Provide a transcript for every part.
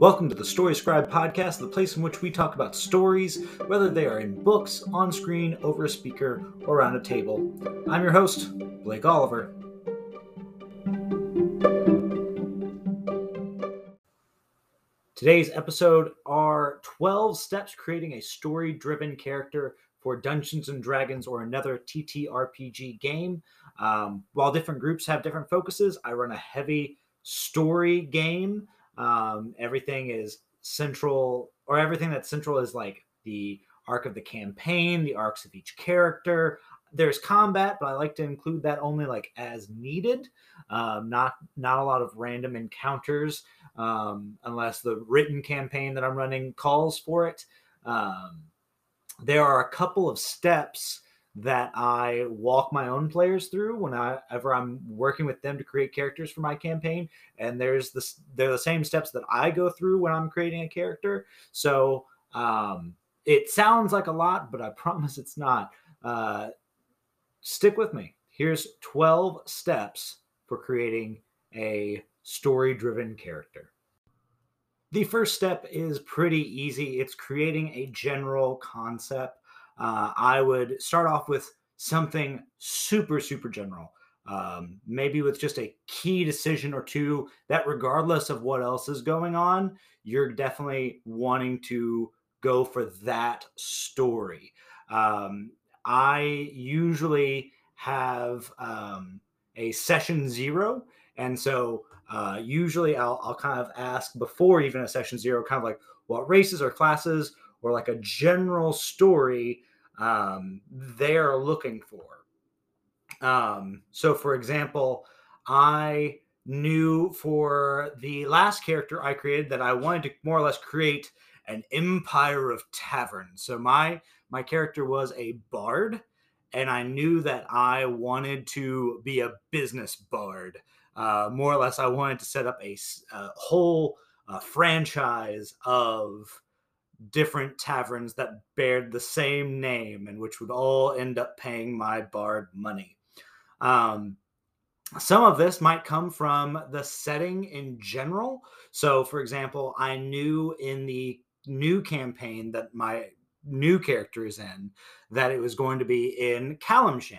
Welcome to the Story Scribe podcast, the place in which we talk about stories, whether they are in books, on screen, over a speaker, or around a table. I'm your host, Blake Oliver. Today's episode are 12 steps creating a story driven character for Dungeons and Dragons or another TTRPG game. Um, while different groups have different focuses, I run a heavy story game um, everything is central, or everything that's central is like the arc of the campaign, the arcs of each character. There's combat, but I like to include that only like as needed, um, not not a lot of random encounters, um, unless the written campaign that I'm running calls for it. Um, there are a couple of steps that I walk my own players through whenever I'm working with them to create characters for my campaign. And there's this, they're the same steps that I go through when I'm creating a character. So um, it sounds like a lot, but I promise it's not. Uh, stick with me. Here's 12 steps for creating a story driven character. The first step is pretty easy. It's creating a general concept uh, I would start off with something super, super general. Um, maybe with just a key decision or two that, regardless of what else is going on, you're definitely wanting to go for that story. Um, I usually have um, a session zero. And so uh, usually I'll, I'll kind of ask before even a session zero, kind of like what races or classes or like a general story um, they're looking for. Um, so, for example, I knew for the last character I created that I wanted to more or less create an empire of taverns. So my my character was a bard, and I knew that I wanted to be a business bard. Uh, more or less, I wanted to set up a, a whole uh, franchise of different taverns that bared the same name and which would all end up paying my bard money. Um, some of this might come from the setting in general. So, for example, I knew in the new campaign that my new character is in that it was going to be in Calimshan,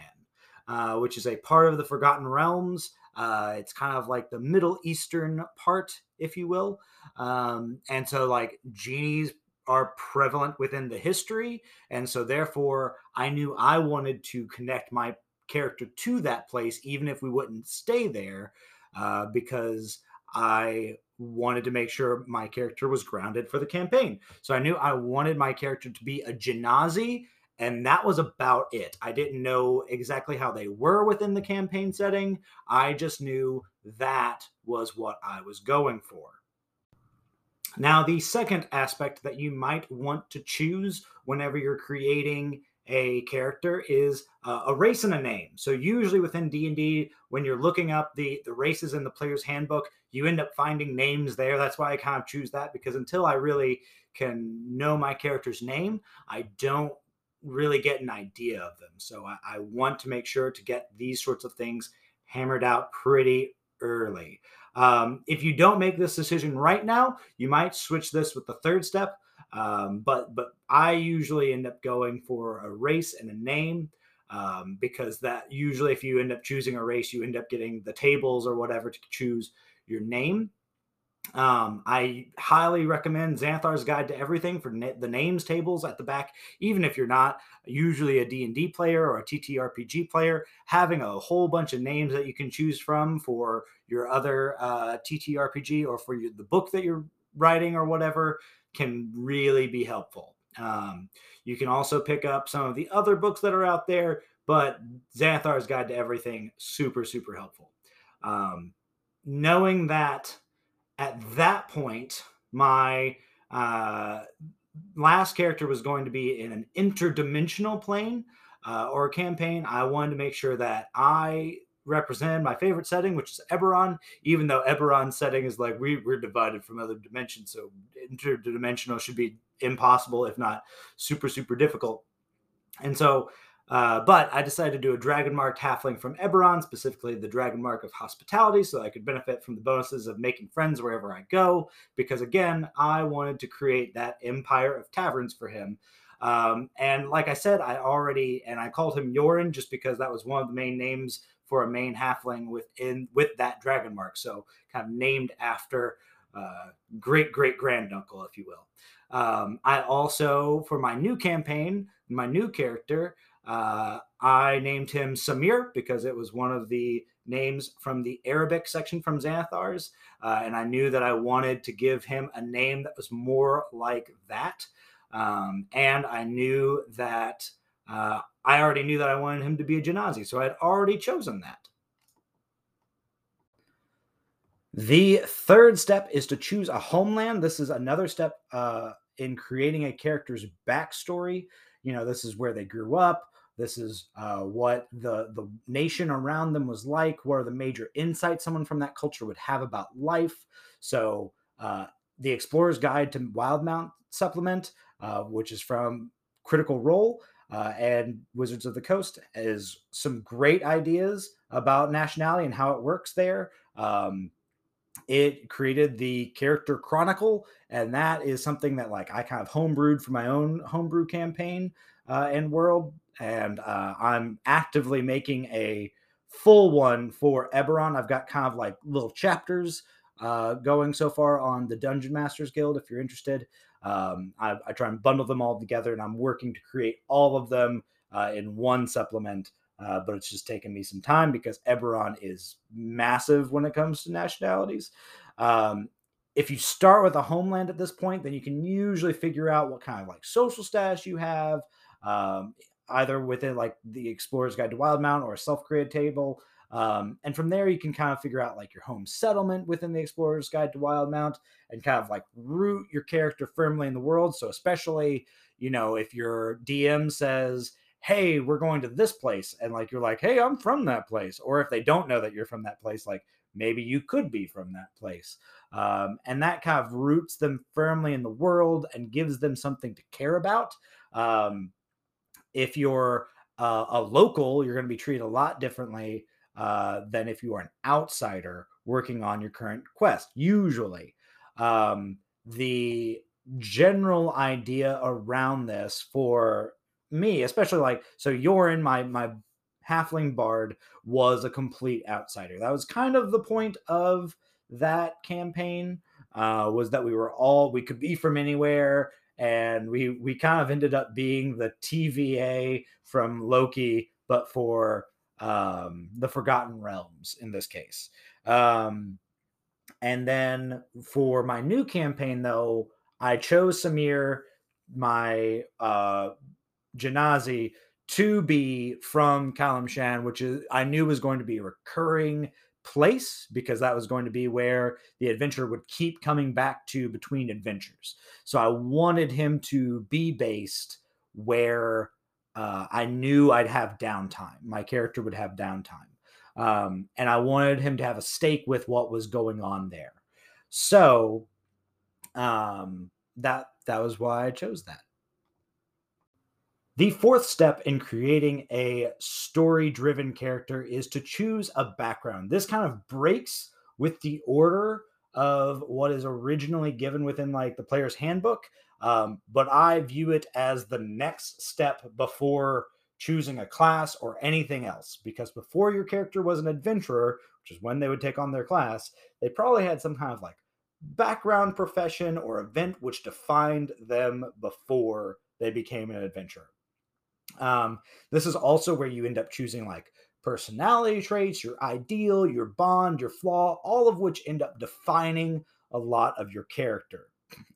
uh, which is a part of the Forgotten Realms. Uh, it's kind of like the Middle Eastern part, if you will. Um, and so, like, genies are prevalent within the history. And so, therefore, I knew I wanted to connect my character to that place, even if we wouldn't stay there, uh, because I wanted to make sure my character was grounded for the campaign. So, I knew I wanted my character to be a Genasi. And that was about it. I didn't know exactly how they were within the campaign setting. I just knew that was what I was going for. Now, the second aspect that you might want to choose whenever you're creating a character is uh, a race and a name. So usually within D&D when you're looking up the the races in the player's handbook, you end up finding names there. That's why I kind of choose that because until I really can know my character's name, I don't really get an idea of them. So I, I want to make sure to get these sorts of things hammered out pretty early. Um, if you don't make this decision right now, you might switch this with the third step. Um, but but I usually end up going for a race and a name um, because that usually if you end up choosing a race, you end up getting the tables or whatever to choose your name. Um, I highly recommend Xanathar's Guide to Everything for na- the names tables at the back. Even if you're not usually a D&D player or a TTRPG player, having a whole bunch of names that you can choose from for your other uh, TTRPG or for your, the book that you're writing or whatever can really be helpful. Um, you can also pick up some of the other books that are out there, but Xanathar's Guide to Everything, super, super helpful. Um, knowing that at that point, my uh, last character was going to be in an interdimensional plane uh, or campaign. I wanted to make sure that I represented my favorite setting, which is Eberron, even though Eberron's setting is like we, we're divided from other dimensions. So interdimensional should be impossible, if not super, super difficult. And so Uh, but I decided to do a dragon marked halfling from Eberron, specifically the dragon mark of hospitality, so I could benefit from the bonuses of making friends wherever I go. Because again, I wanted to create that empire of taverns for him. Um, and like I said, I already and I called him Yorin just because that was one of the main names for a main halfling within with that dragon mark. So kind of named after uh, great great granduncle, if you will. Um, I also, for my new campaign, my new character, uh, I named him Samir because it was one of the names from the Arabic section from Xanathar's. Uh, and I knew that I wanted to give him a name that was more like that. Um, and I knew that uh, I already knew that I wanted him to be a Genasi. So I had already chosen that. The third step is to choose a homeland. This is another step uh, in creating a character's backstory. You know, this is where they grew up. This is uh, what the the nation around them was like. What are the major insights someone from that culture would have about life? So, uh, the Explorer's Guide to Wildemount supplement, uh, which is from Critical Role uh, and Wizards of the Coast, is some great ideas about nationality and how it works there. Um, it created the character chronicle and that is something that like i kind of homebrewed for my own homebrew campaign uh, and world and uh, i'm actively making a full one for eberron. I've got kind of like little chapters uh, going so far on the dungeon masters guild if you're interested. Um, I, I, try and bundle them all together and i'm working to create all of them uh, in one supplement uh, but it's just taken me some time because Eberron is massive when it comes to nationalities. Um, if you start with a homeland at this point, then you can usually figure out what kind of like social status you have, um, either within like the Explorer's Guide to Wildemount or a self-created table. Um, and from there, you can kind of figure out like your home settlement within the Explorer's Guide to Wildemount and kind of like root your character firmly in the world. So, especially, you know, if your DM says, hey, we're going to this place. And like, you're like, hey, I'm from that place. Or if they don't know that you're from that place, like maybe you could be from that place. Um, and that kind of roots them firmly in the world and gives them something to care about. Um, if you're uh, a local, you're going to be treated a lot differently uh, than if you are an outsider working on your current quest, usually. Um, the general idea around this for me, especially like so Yorin, my my halfling bard, was a complete outsider. That was kind of the point of that campaign. Uh, was that we were all we could be from anywhere, and we we kind of ended up being the TVA from Loki, but for um, the Forgotten Realms in this case. Um, and then for my new campaign, though, I chose Samir, my uh, Genasi to be from Calimshan, which is I knew was going to be a recurring place because that was going to be where the adventure would keep coming back to between adventures. So I wanted him to be based where uh, I knew I'd have downtime. My character would have downtime. Um, and I wanted him to have a stake with what was going on there. So um, that that was why I chose that. The fourth step in creating a story driven character is to choose a background. This kind of breaks with the order of what is originally given within like the player's handbook. Um, but I view it as the next step before choosing a class or anything else. Because before your character was an adventurer, which is when they would take on their class, they probably had some kind of like background profession or event which defined them before they became an adventurer. Um, this is also where you end up choosing like personality traits, your ideal, your bond, your flaw, all of which end up defining a lot of your character.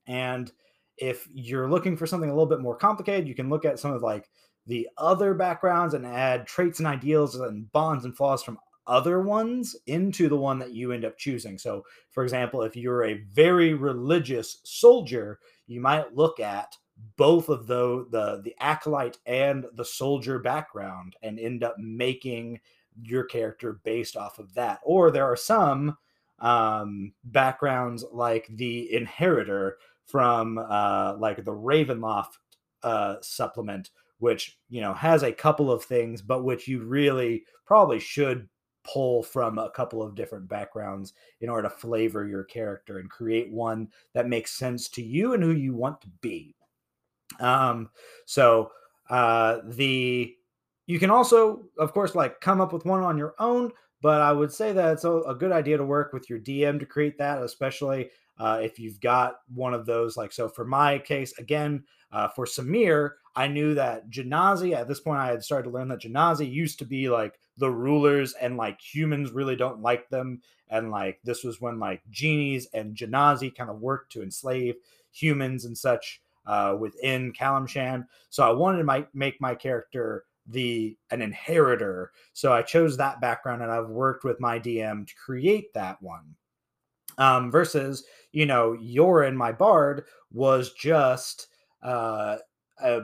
And if you're looking for something a little bit more complicated, you can look at some of like the other backgrounds and add traits and ideals and bonds and flaws from other ones into the one that you end up choosing. So, for example, if you're a very religious soldier, you might look at both of the the the acolyte and the soldier background and end up making your character based off of that or there are some um backgrounds like the inheritor from uh like the ravenloft uh supplement which you know has a couple of things, but which you really probably should pull from a couple of different backgrounds in order to flavor your character and create one that makes sense to you and who you want to be. Um, so uh, the you can also, of course, like come up with one on your own, but I would say that it's a, a good idea to work with your DM to create that, especially uh, if you've got one of those. Like, so for my case, again, uh, for Samir, I knew that Genasi, at this point, I had started to learn that Genasi used to be like the rulers and like humans really don't like them. And like this was when like genies and Genasi kind of worked to enslave humans and such uh, within Calimshan. So I wanted to my, make my character the an inheritor. So I chose that background and I've worked with my DM to create that one. Um, versus, you know, Yorin, my bard, was just uh, a,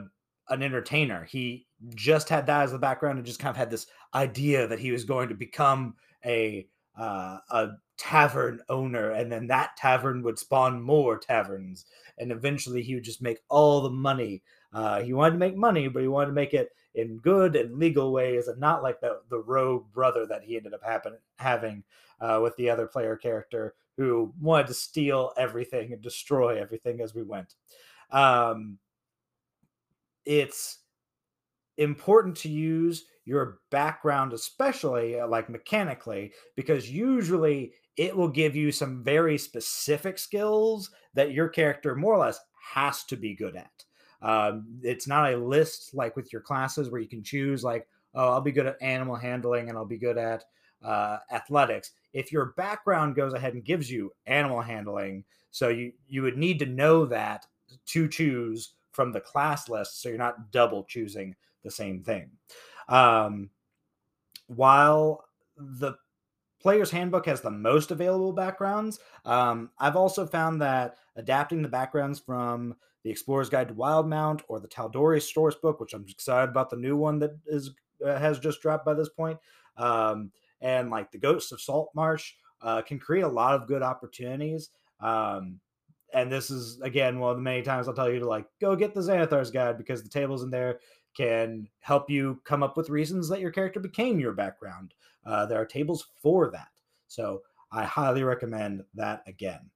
an entertainer. He just had that as the background and just kind of had this idea that he was going to become a uh, a tavern owner, and then that tavern would spawn more taverns, and eventually he would just make all the money. Uh, he wanted to make money, but he wanted to make it in good and legal ways, and not like the the rogue brother that he ended up happen, having uh, with the other player character who wanted to steal everything and destroy everything as we went. Um, it's important to use your background, especially uh, like mechanically, because usually it will give you some very specific skills that your character more or less has to be good at. Um, it's not a list like with your classes where you can choose, like, oh, I'll be good at animal handling and I'll be good at uh, athletics. If your background goes ahead and gives you animal handling, so you you would need to know that to choose from the class list, so you're not double choosing the same thing. Um, while the player's handbook has the most available backgrounds, um, I've also found that adapting the backgrounds from the Explorer's Guide to Wildemount or the Tal'Dorei Source Book, which I'm excited about the new one that is uh, has just dropped by this point, um, and like the Ghosts of Saltmarsh uh, can create a lot of good opportunities. Um, and this is again one of the many times I'll tell you to like go get the Xanathar's guide because the tables in there can help you come up with reasons that your character became your background. Uh, there are tables for that, so I highly recommend that again.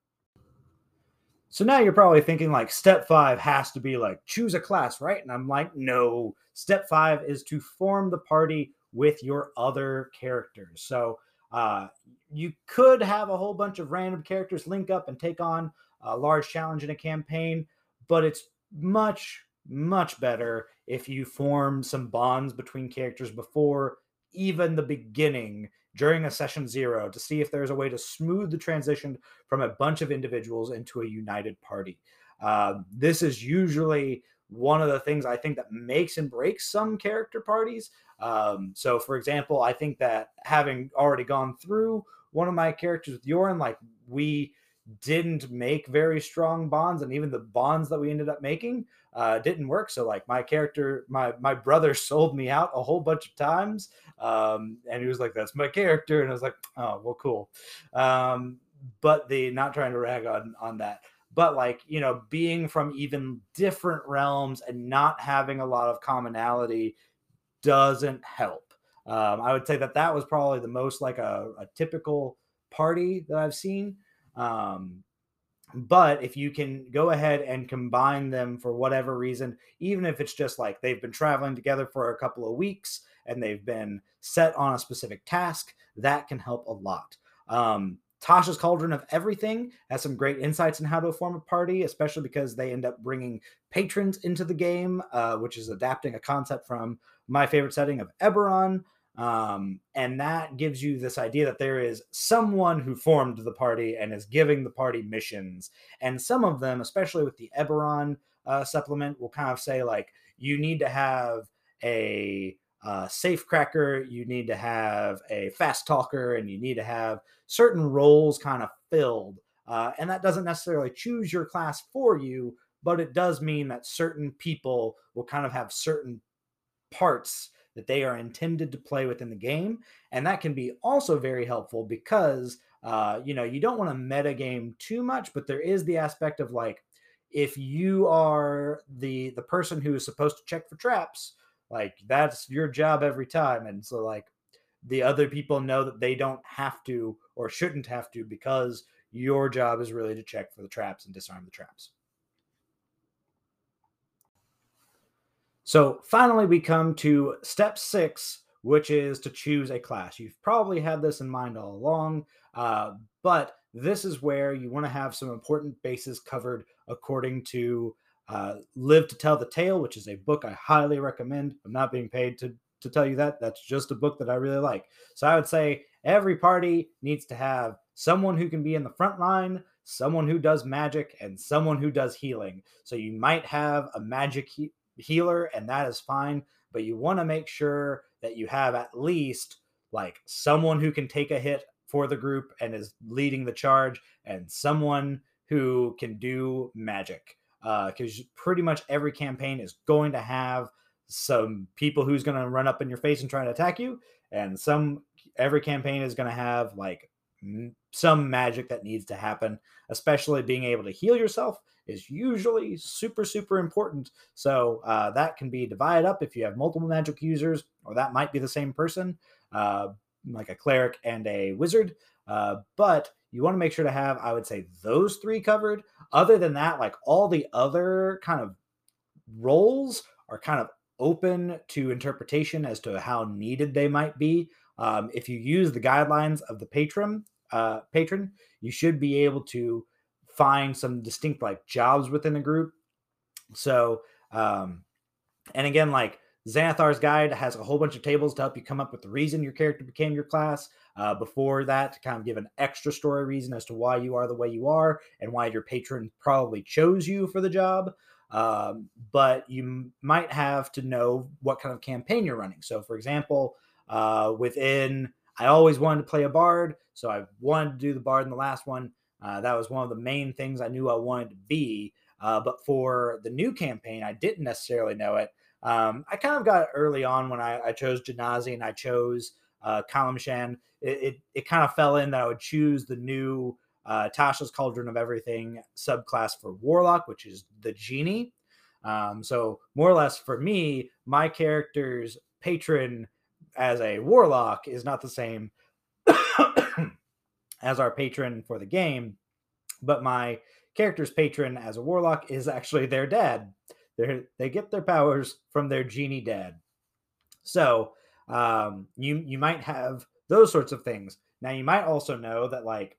So now you're probably thinking like step five has to be like choose a class, right? And I'm like, no. Step five is to form the party with your other characters. So uh, you could have a whole bunch of random characters link up and take on a large challenge in a campaign, but it's much, much better if you form some bonds between characters before even the beginning during a session zero to see if there's a way to smooth the transition from a bunch of individuals into a united party. Uh, this is usually one of the things I think that makes and breaks some character parties. Um, so, for example, I think that having already gone through one of my characters with Yorin, like we didn't make very strong bonds and even the bonds that we ended up making uh, didn't work. So like my character my my brother sold me out a whole bunch of times um, and he was like that's my character and i was like oh well cool. Um, but the not trying to rag on on that but like you know being from even different realms and not having a lot of commonality doesn't help. Um, i would say that that was probably the most like a, a typical party that i've seen um, but if you can go ahead and combine them for whatever reason, even if it's just like they've been traveling together for a couple of weeks and they've been set on a specific task, that can help a lot. Um, Tasha's Cauldron of Everything has some great insights in how to form a party, especially because they end up bringing patrons into the game, uh, which is adapting a concept from my favorite setting of Eberron. Um, and that gives you this idea that there is someone who formed the party and is giving the party missions. And some of them, especially with the Eberron uh, supplement, will kind of say, like, you need to have a uh, safe cracker, you need to have a fast talker, and you need to have certain roles kind of filled. Uh, and that doesn't necessarily choose your class for you, but it does mean that certain people will kind of have certain parts that they are intended to play within the game. And that can be also very helpful because, uh, you know, you don't want to meta game too much, but there is the aspect of like, if you are the the person who is supposed to check for traps, like that's your job every time. And so like the other people know that they don't have to or shouldn't have to because your job is really to check for the traps and disarm the traps. So finally, we come to step six, which is to choose a class. You've probably had this in mind all along, uh, but this is where you want to have some important bases covered according to uh, Live to Tell the Tale, which is a book I highly recommend. I'm not being paid to, to tell you that. That's just a book that I really like. So I would say every party needs to have someone who can be in the front line, someone who does magic, and someone who does healing. So you might have a magic healer, and that is fine, but you want to make sure that you have at least like someone who can take a hit for the group and is leading the charge, and someone who can do magic. Because uh, pretty much every campaign is going to have some people who's going to run up in your face and try to attack you, and some every campaign is going to have like some magic that needs to happen, especially being able to heal yourself is usually super, super important. So uh, that can be divided up if you have multiple magic users, or that might be the same person, uh, like a cleric and a wizard. Uh, but you want to make sure to have, I would say, those three covered. Other than that, like all the other kind of roles are kind of open to interpretation as to how needed they might be. Um, if you use the guidelines of the patron, uh, patron, you should be able to find some distinct like jobs within the group. So, um, and again, like Xanathar's guide has a whole bunch of tables to help you come up with the reason your character became your class. Uh, before that, to kind of give an extra story reason as to why you are the way you are and why your patron probably chose you for the job. Um, but you m- might have to know what kind of campaign you're running. So, for example, uh, within I always wanted to play a bard, so I wanted to do the bard in the last one. Uh, that was one of the main things I knew I wanted to be. Uh, but for the new campaign, I didn't necessarily know it. Um, I kind of got early on when I, I chose Genasi and I chose uh, Calimshan. It, it, it, kind of fell in that I would choose the new uh, Tasha's Cauldron of Everything subclass for Warlock, which is the Genie. Um, so, more or less for me, my character's patron as a Warlock is not the same as our patron for the game, but my character's patron as a warlock is actually their dad. They they get their powers from their genie dad. So um, you you might have those sorts of things. Now you might also know that like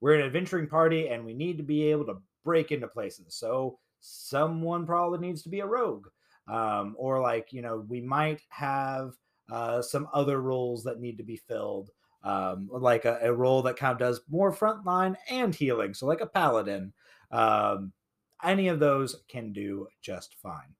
we're an adventuring party and we need to be able to break into places. So someone probably needs to be a rogue, um, or like you know we might have uh, some other roles that need to be filled um, like a, a, role that kind of does more frontline and healing. So, like a paladin, um, any of those can do just fine.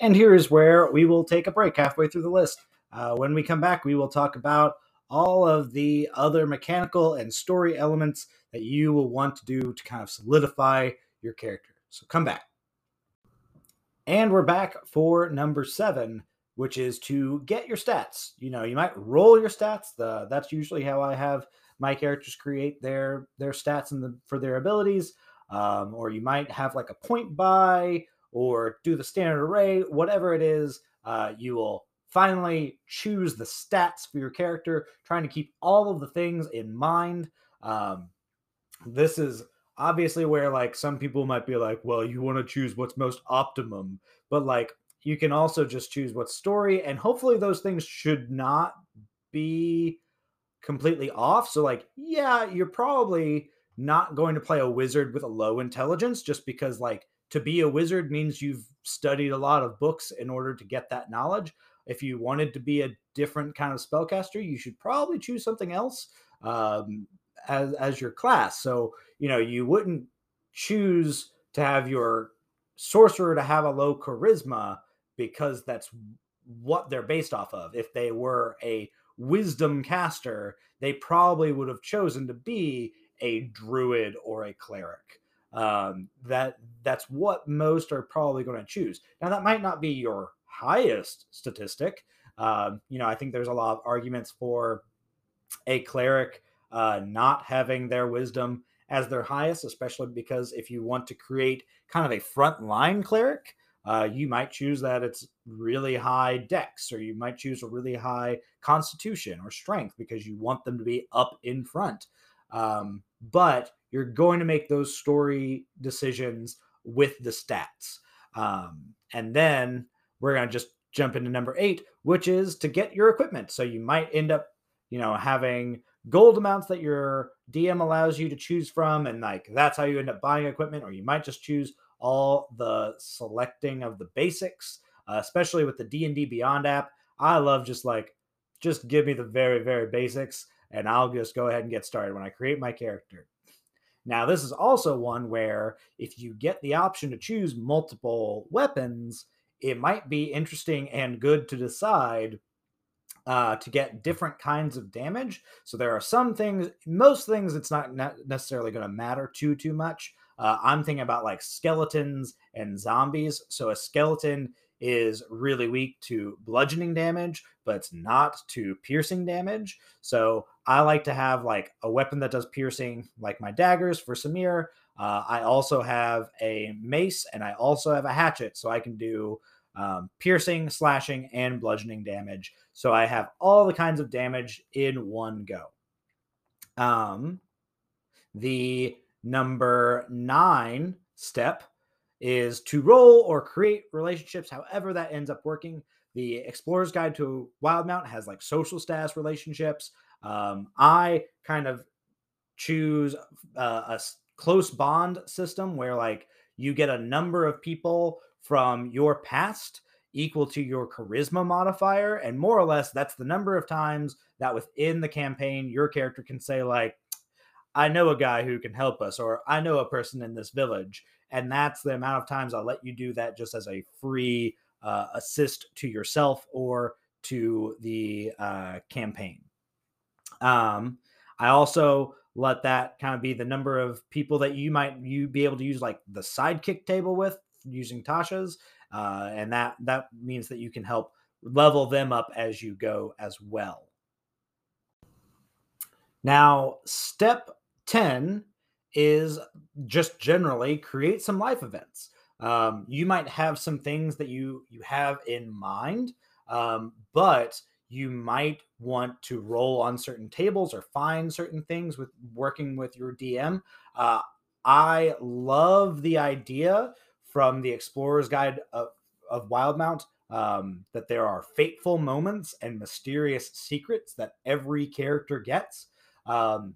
And here is where we will take a break halfway through the list. Uh, when we come back, we will talk about all of the other mechanical and story elements that you will want to do to kind of solidify your character. So, come back. And we're back for number seven which is to get your stats. You know, you might roll your stats. The that's usually how I have my characters create their their stats and the for their abilities. Um, or you might have like a point buy or do the standard array, whatever it is. Uh, you will finally choose the stats for your character, trying to keep all of the things in mind. Um, this is obviously where like some people might be like, well, you want to choose what's most optimum, but like you can also just choose what story, and hopefully those things should not be completely off. So, like, yeah, you're probably not going to play a wizard with a low intelligence just because, like, to be a wizard means you've studied a lot of books in order to get that knowledge. If you wanted to be a different kind of spellcaster, you should probably choose something else um, as as your class. So you know you wouldn't choose to have your sorcerer to have a low charisma because that's what they're based off of. If they were a wisdom caster, they probably would have chosen to be a druid or a cleric. Um, that that's what most are probably going to choose. Now that might not be your highest statistic. Um, you know, I think there's a lot of arguments for a cleric uh, not having their wisdom as their highest, especially because if you want to create kind of a frontline cleric, uh, you might choose that it's really high dex, or you might choose a really high constitution or strength because you want them to be up in front. Um, but you're going to make those story decisions with the stats. Um, and then we're going to just jump into number eight, which is to get your equipment. So you might end up, you know, having gold amounts that your DM allows you to choose from, and like that's how you end up buying equipment, or you might just choose all the selecting of the basics, uh, especially with the D and D Beyond app. I love just like just give me the very very basics, and I'll just go ahead and get started when I create my character. Now, this is also one where if you get the option to choose multiple weapons, it might be interesting and good to decide uh, to get different kinds of damage. So there are some things, most things, it's not necessarily going to matter too too much. Uh, I'm thinking about like skeletons and zombies. So a skeleton is really weak to bludgeoning damage, but it's not to piercing damage. So I like to have like a weapon that does piercing, like my daggers for Samir. Uh, I also have a mace and I also have a hatchet, so I can do um, piercing, slashing, and bludgeoning damage. So I have all the kinds of damage in one go. Um, the number nine step is to roll or create relationships, however that ends up working. The Explorer's Guide to Wildemount has like social status relationships. Um, I kind of choose uh, a close bond system where like you get a number of people from your past equal to your charisma modifier and more or less that's the number of times that within the campaign your character can say like i know a guy who can help us or i know a person in this village and that's the amount of times i'll let you do that just as a free uh, assist to yourself or to the uh, campaign um, i also let that kind of be the number of people that you might you be able to use like the sidekick table with using Tasha's, uh, and that that means that you can help level them up as you go as well. Now, step 10 is just generally create some life events. Um, you might have some things that you you have in mind, um, but you might want to roll on certain tables or find certain things with working with your DM. Uh, I love the idea from the Explorer's Guide of, of Wildemount um, that there are fateful moments and mysterious secrets that every character gets. Um,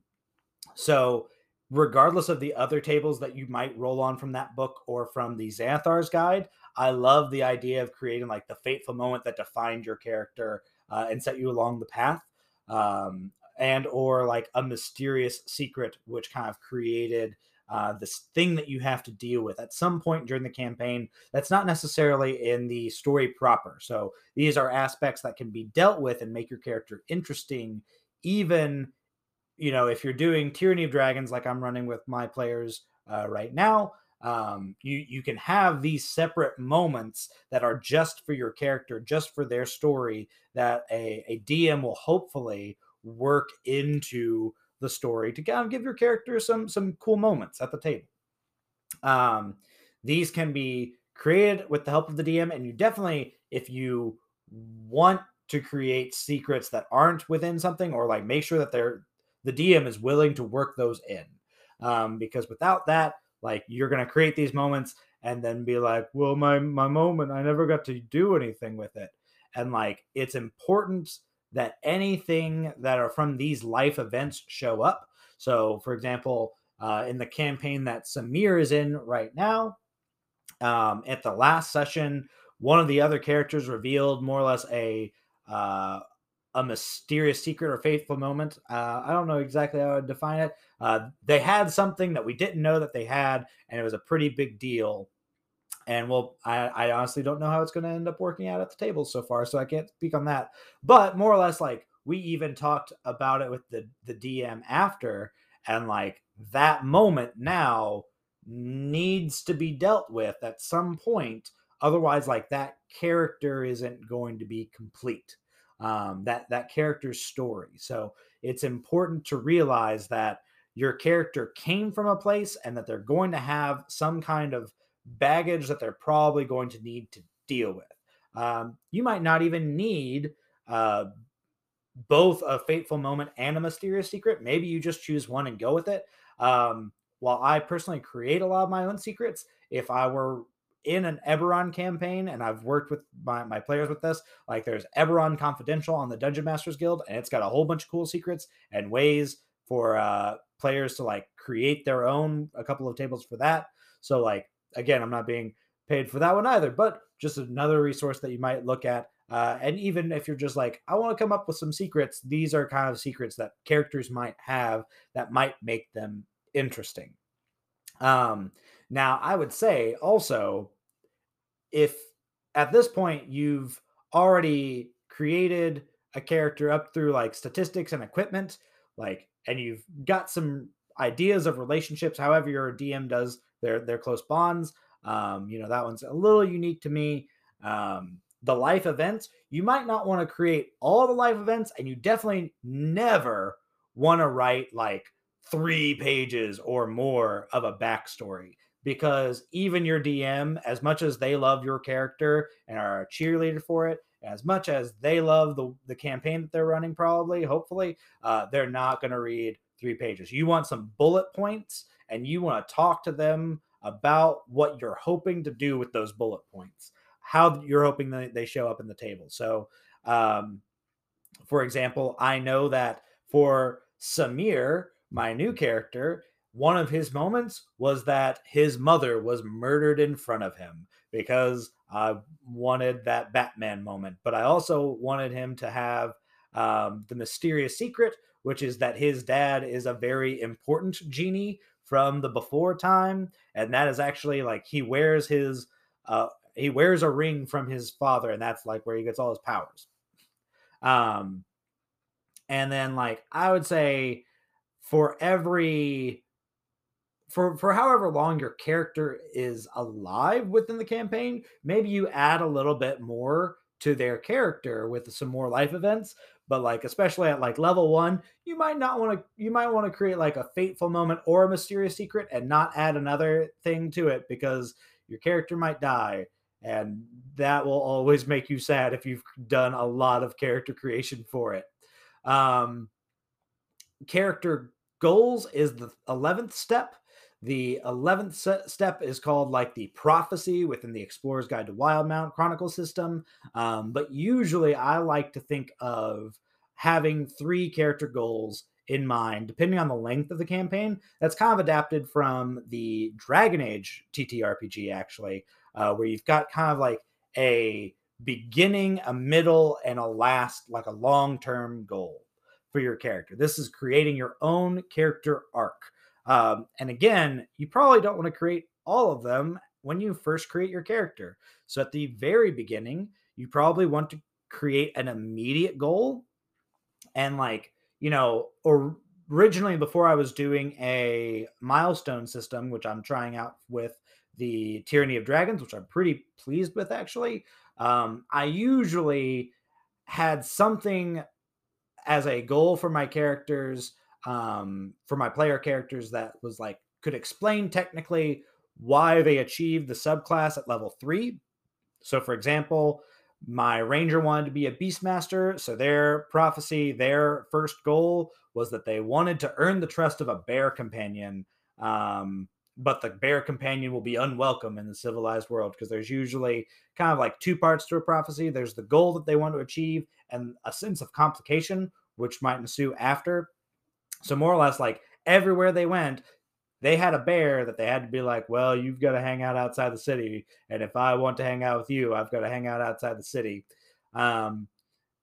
so, regardless of the other tables that you might roll on from that book or from the Xanathar's Guide, I love the idea of creating like the fateful moment that defined your character uh, and set you along the path. Um, and or like a mysterious secret which kind of created uh, this thing that you have to deal with at some point during the campaign that's not necessarily in the story proper. So these are aspects that can be dealt with and make your character interesting, even you know if you're doing Tyranny of Dragons like I'm running with my players uh, right now. Um, you you can have these separate moments that are just for your character, just for their story. That a, a DM will hopefully work into the story to kind of give your character some some cool moments at the table. Um, these can be created with the help of the DM, and you definitely, if you want to create secrets that aren't within something, or like make sure that they're the DM is willing to work those in, um, because without that, like you're gonna create these moments and then be like, well, my my moment, I never got to do anything with it, and like it's important that anything that are from these life events show up. So, for example, uh, in the campaign that Samir is in right now, um, at the last session, one of the other characters revealed more or less a uh, a mysterious secret or faithful moment. Uh, I don't know exactly how I would define it. Uh, they had something that we didn't know that they had, and it was a pretty big deal and well I, I honestly don't know how it's going to end up working out at the table so far so i can't speak on that but more or less like we even talked about it with the the dm after and like that moment now needs to be dealt with at some point otherwise like that character isn't going to be complete um, that that character's story so it's important to realize that your character came from a place and that they're going to have some kind of baggage that they're probably going to need to deal with. Um, you might not even need uh, both a fateful moment and a mysterious secret. Maybe you just choose one and go with it. Um, while I personally create a lot of my own secrets, if I were in an Eberron campaign, and I've worked with my, my players with this, like there's Eberron Confidential on the Dungeon Masters Guild, and it's got a whole bunch of cool secrets and ways for uh, players to like create their own, a couple of tables for that. So, like, again, I'm not being paid for that one either, but just another resource that you might look at. Uh, and even if you're just like, I want to come up with some secrets, these are kind of secrets that characters might have that might make them interesting. Um, now, I would say also, if at this point you've already created a character up through like statistics and equipment, like, and you've got some ideas of relationships, however your DM does their their close bonds. Um, you know, that one's a little unique to me. Um, the life events, you might not want to create all the life events, and you definitely never want to write like three pages or more of a backstory because even your DM, as much as they love your character and are a cheerleader for it, as much as they love the, the campaign that they're running, probably, hopefully, uh, they're not going to read three pages. You want some bullet points and you want to talk to them about what you're hoping to do with those bullet points, how you're hoping that they show up in the table. So, um, for example, I know that for Samir, my new character, one of his moments was that his mother was murdered in front of him because I wanted that Batman moment. But I also wanted him to have um, the mysterious secret, which is that his dad is a very important genie from the before time, and that is actually like he wears his uh, he wears a ring from his father, and that's like where he gets all his powers. Um, and then like I would say for every for for however long your character is alive within the campaign, maybe you add a little bit more to their character with some more life events. But like especially at like level one, you might not want to you might want to create like a fateful moment or a mysterious secret and not add another thing to it because your character might die. And that will always make you sad if you've done a lot of character creation for it. Um, character goals is the 11th step. The 11th step is called like the prophecy within the Explorer's Guide to Wildemount Chronicle system. Um, but usually I like to think of having three character goals in mind, depending on the length of the campaign. That's kind of adapted from the Dragon Age TTRPG, actually, uh, where you've got kind of like a beginning, a middle, and a last, like a long term goal for your character. This is creating your own character arc. Um, and again, you probably don't want to create all of them when you first create your character. So at the very beginning, you probably want to create an immediate goal. And like, you know, or originally before I was doing a milestone system, which I'm trying out with the Tyranny of Dragons, which I'm pretty pleased with actually. Um, I usually had something as a goal for my characters, um, for my player characters, that was like could explain technically why they achieved the subclass at level three. So, for example, my ranger wanted to be a beastmaster, so their prophecy, their first goal was that they wanted to earn the trust of a bear companion. Um, but the bear companion will be unwelcome in the civilized world because there's usually kind of like two parts to a prophecy there's the goal that they want to achieve and a sense of complication which might ensue after so more or less like everywhere they went they had a bear that they had to be like well you've got to hang out outside the city and if i want to hang out with you i've got to hang out outside the city um,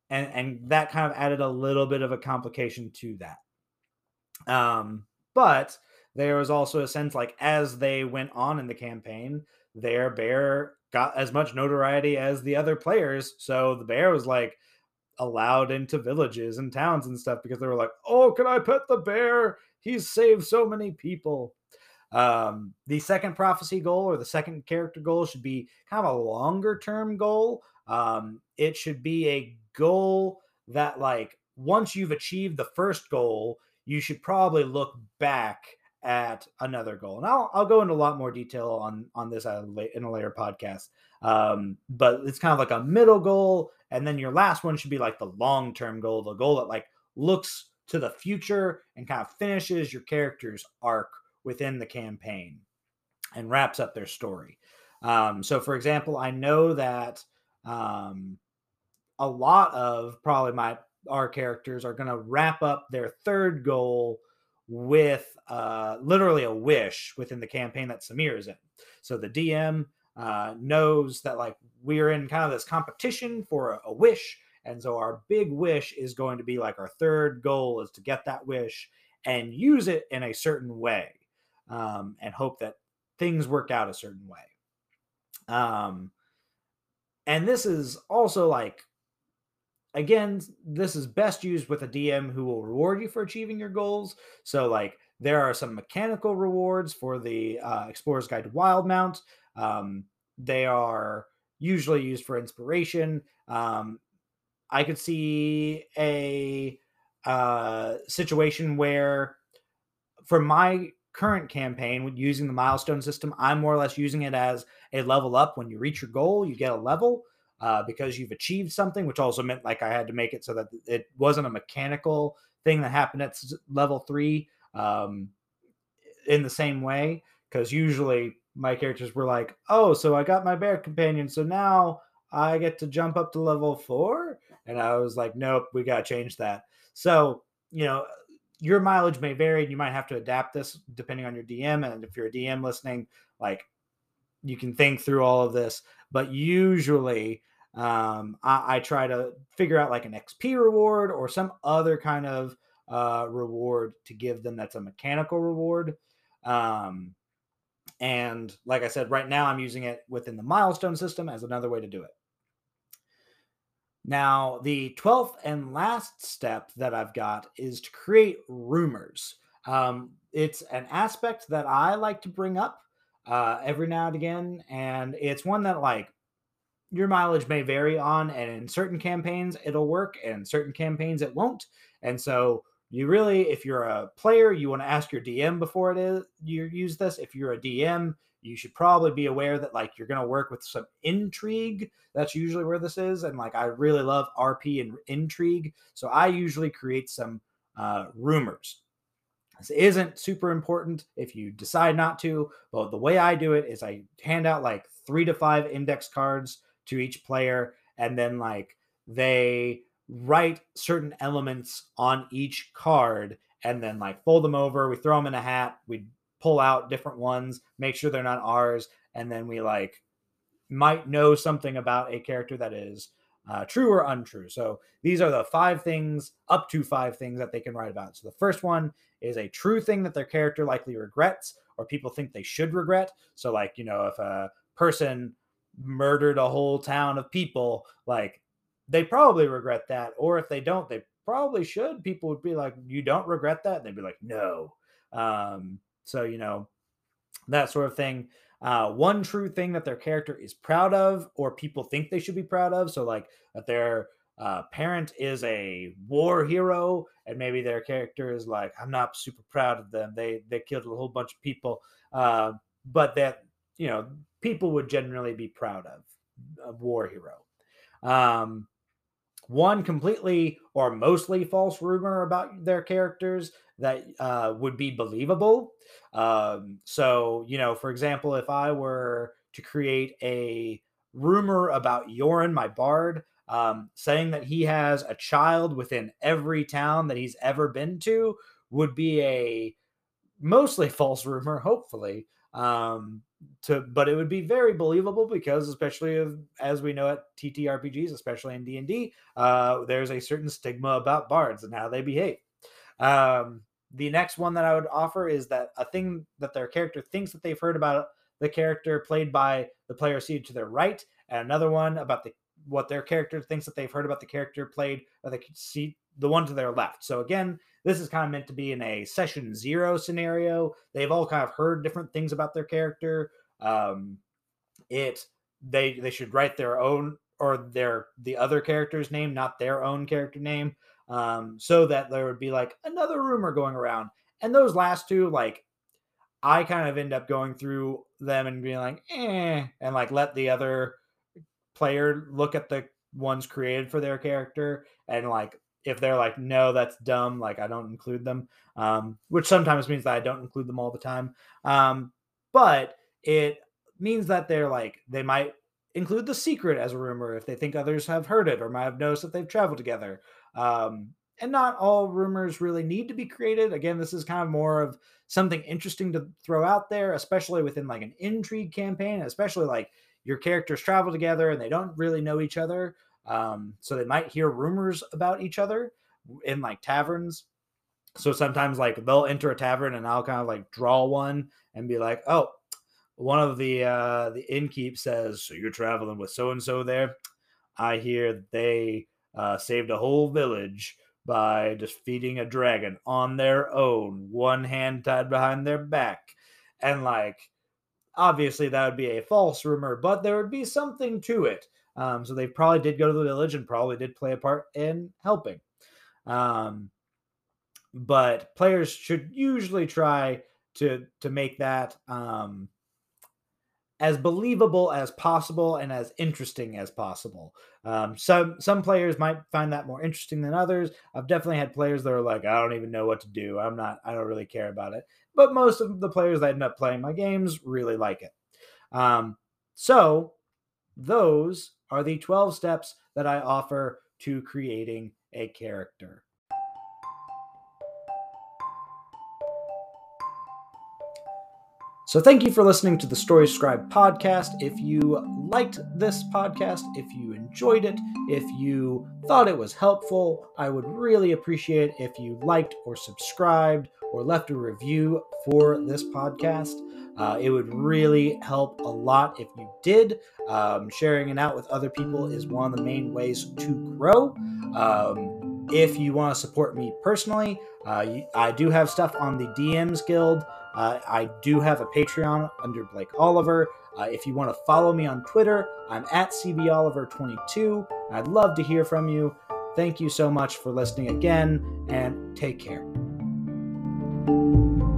and and that kind of added a little bit of a complication to that um, but there was also a sense like as they went on in the campaign, their bear got as much notoriety as the other players. So the bear was like allowed into villages and towns and stuff because they were like, "Oh, can I pet the bear? He's saved so many people." Um, the second prophecy goal or the second character goal should be kind of a longer term goal. Um, it should be a goal that like once you've achieved the first goal, you should probably look back at another goal. And I'll, I'll go into a lot more detail on on this in a later podcast. Um, but it's kind of like a middle goal, and then your last one should be like the long term goal, the goal that like looks to the future and kind of finishes your character's arc within the campaign and wraps up their story. Um, so, for example, I know that um, a lot of probably my our characters are going to wrap up their third goal with uh, literally a wish within the campaign that Samir is in. So the DM uh, knows that like we're in kind of this competition for a, a, wish, and so our big wish is going to be like our third goal is to get that wish and use it in a certain way, um, and hope that things work out a certain way. Um, and this is also like again, this is best used with a DM who will reward you for achieving your goals. So, like, there are some mechanical rewards for the uh, Explorer's Guide to Wildemount. Um, they are usually used for inspiration. Um, I could see a uh, situation where, for my current campaign, using the milestone system, I'm more or less using it as a level up. When you reach your goal, you get a level uh, because you've achieved something, which also meant like I had to make it so that it wasn't a mechanical thing that happened at level three um, in the same way. Because usually my characters were like, oh, so I got my bear companion, so now I get to jump up to level four. And I was like, nope, we got to change that. So, you know, your mileage may vary and you might have to adapt this depending on your DM. And if you're a DM listening, like you can think through all of this, but usually um, I, I, try to figure out like an XP reward or some other kind of uh, reward to give them that's a mechanical reward. Um, and like I said, right now I'm using it within the milestone system as another way to do it. Now, the 12th and last step that I've got is to create rumors. Um, it's an aspect that I like to bring up uh, every now and again. And it's one that like your mileage may vary on, and in certain campaigns it'll work, and in certain campaigns it won't. And so you really, if you're a player, you want to ask your DM before it is you use this. If you're a DM, you should probably be aware that like you're going to work with some intrigue. That's usually where this is, and like I really love RP and intrigue, so I usually create some uh, rumors. This isn't super important if you decide not to, but the way I do it is I hand out like three to five index cards to each player, and then like they write certain elements on each card and then like fold them over. We throw them in a hat. We pull out different ones, make sure they're not ours, and then we like might know something about a character that is uh, true or untrue. So these are the five things, up to five things that they can write about. So the first one is a true thing that their character likely regrets or people think they should regret. So, like, you know, if a person murdered a whole town of people, like, they probably regret that. Or if they don't, they probably should. People would be like, You don't regret that? And they'd be like, No. Um, so, you know, that sort of thing uh, one true thing that their character is proud of or people think they should be proud of. So, like that their uh, parent is a war hero, and maybe their character is like, I'm not super proud of them. They they killed a whole bunch of people, uh, but that you know people would generally be proud of a war hero. Um, one completely or mostly false rumor about their characters that uh, would be believable. Um, so, you know, for example, if I were to create a rumor about Yorin, my bard, um, saying that he has a child within every town that he's ever been to, would be a mostly false rumor, hopefully. Um, to but it would be very believable because especially as we know at TTRPGs, especially in D and D, uh, there's a certain stigma about bards and how they behave. Um, the next one that I would offer is that a thing that their character thinks that they've heard about the character played by the player seated to their right, and another one about the what their character thinks that they've heard about the character played by the seat the one to their left. So again, this is kind of meant to be in a session zero scenario. They've all kind of heard different things about their character. Um, it they they should write their own or their the other character's name, not their own character name. um, so that there would be like another rumor going around. And those last two, like, I kind of end up going through them and being like, eh, and like let the other player look at the ones created for their character and like if they're like no that's dumb like i don't include them um, which sometimes means that i don't include them all the time um, but it means that they're like they might include the secret as a rumor if they think others have heard it or might have noticed that they've traveled together um, and not all rumors really need to be created. Again this is kind of more of something interesting to throw out there especially within like an intrigue campaign especially like your characters travel together and they don't really know each other um, so they might hear rumors about each other in like taverns. So sometimes like they'll enter a tavern and i'll kind of like draw one and be like oh one of the uh the innkeep says so you're traveling with so and so there i hear they uh saved a whole village by defeating a dragon on their own one hand tied behind their back. And like obviously that would be a false rumor but there would be something to it um, so they probably did go to the village and probably did play a part in helping. Um, but players should usually try to to make that um, as believable as possible and as interesting as possible. Um, some some players might find that more interesting than others. I've definitely had players that are like, I don't even know what to do. I'm not. I don't really care about it. But most of the players that end up playing my games really like it. Um, so those are the 12 steps that I offer to creating a character. So, thank you for listening to the Story Scribe podcast. If you liked this podcast, if you enjoyed it, if you thought it was helpful, I would really appreciate if you liked or subscribed or left a review for this podcast. Uh, it would really help a lot if you did. Um, sharing it out with other people is one of the main ways to grow. Um, if you want to support me personally, uh, I do have stuff on the DMs Guild. Uh, I do have a Patreon under Blake Oliver. Uh, if you want to follow me on Twitter, I'm at CBOliver22. I'd love to hear from you. Thank you so much for listening again, and take care. Thank you.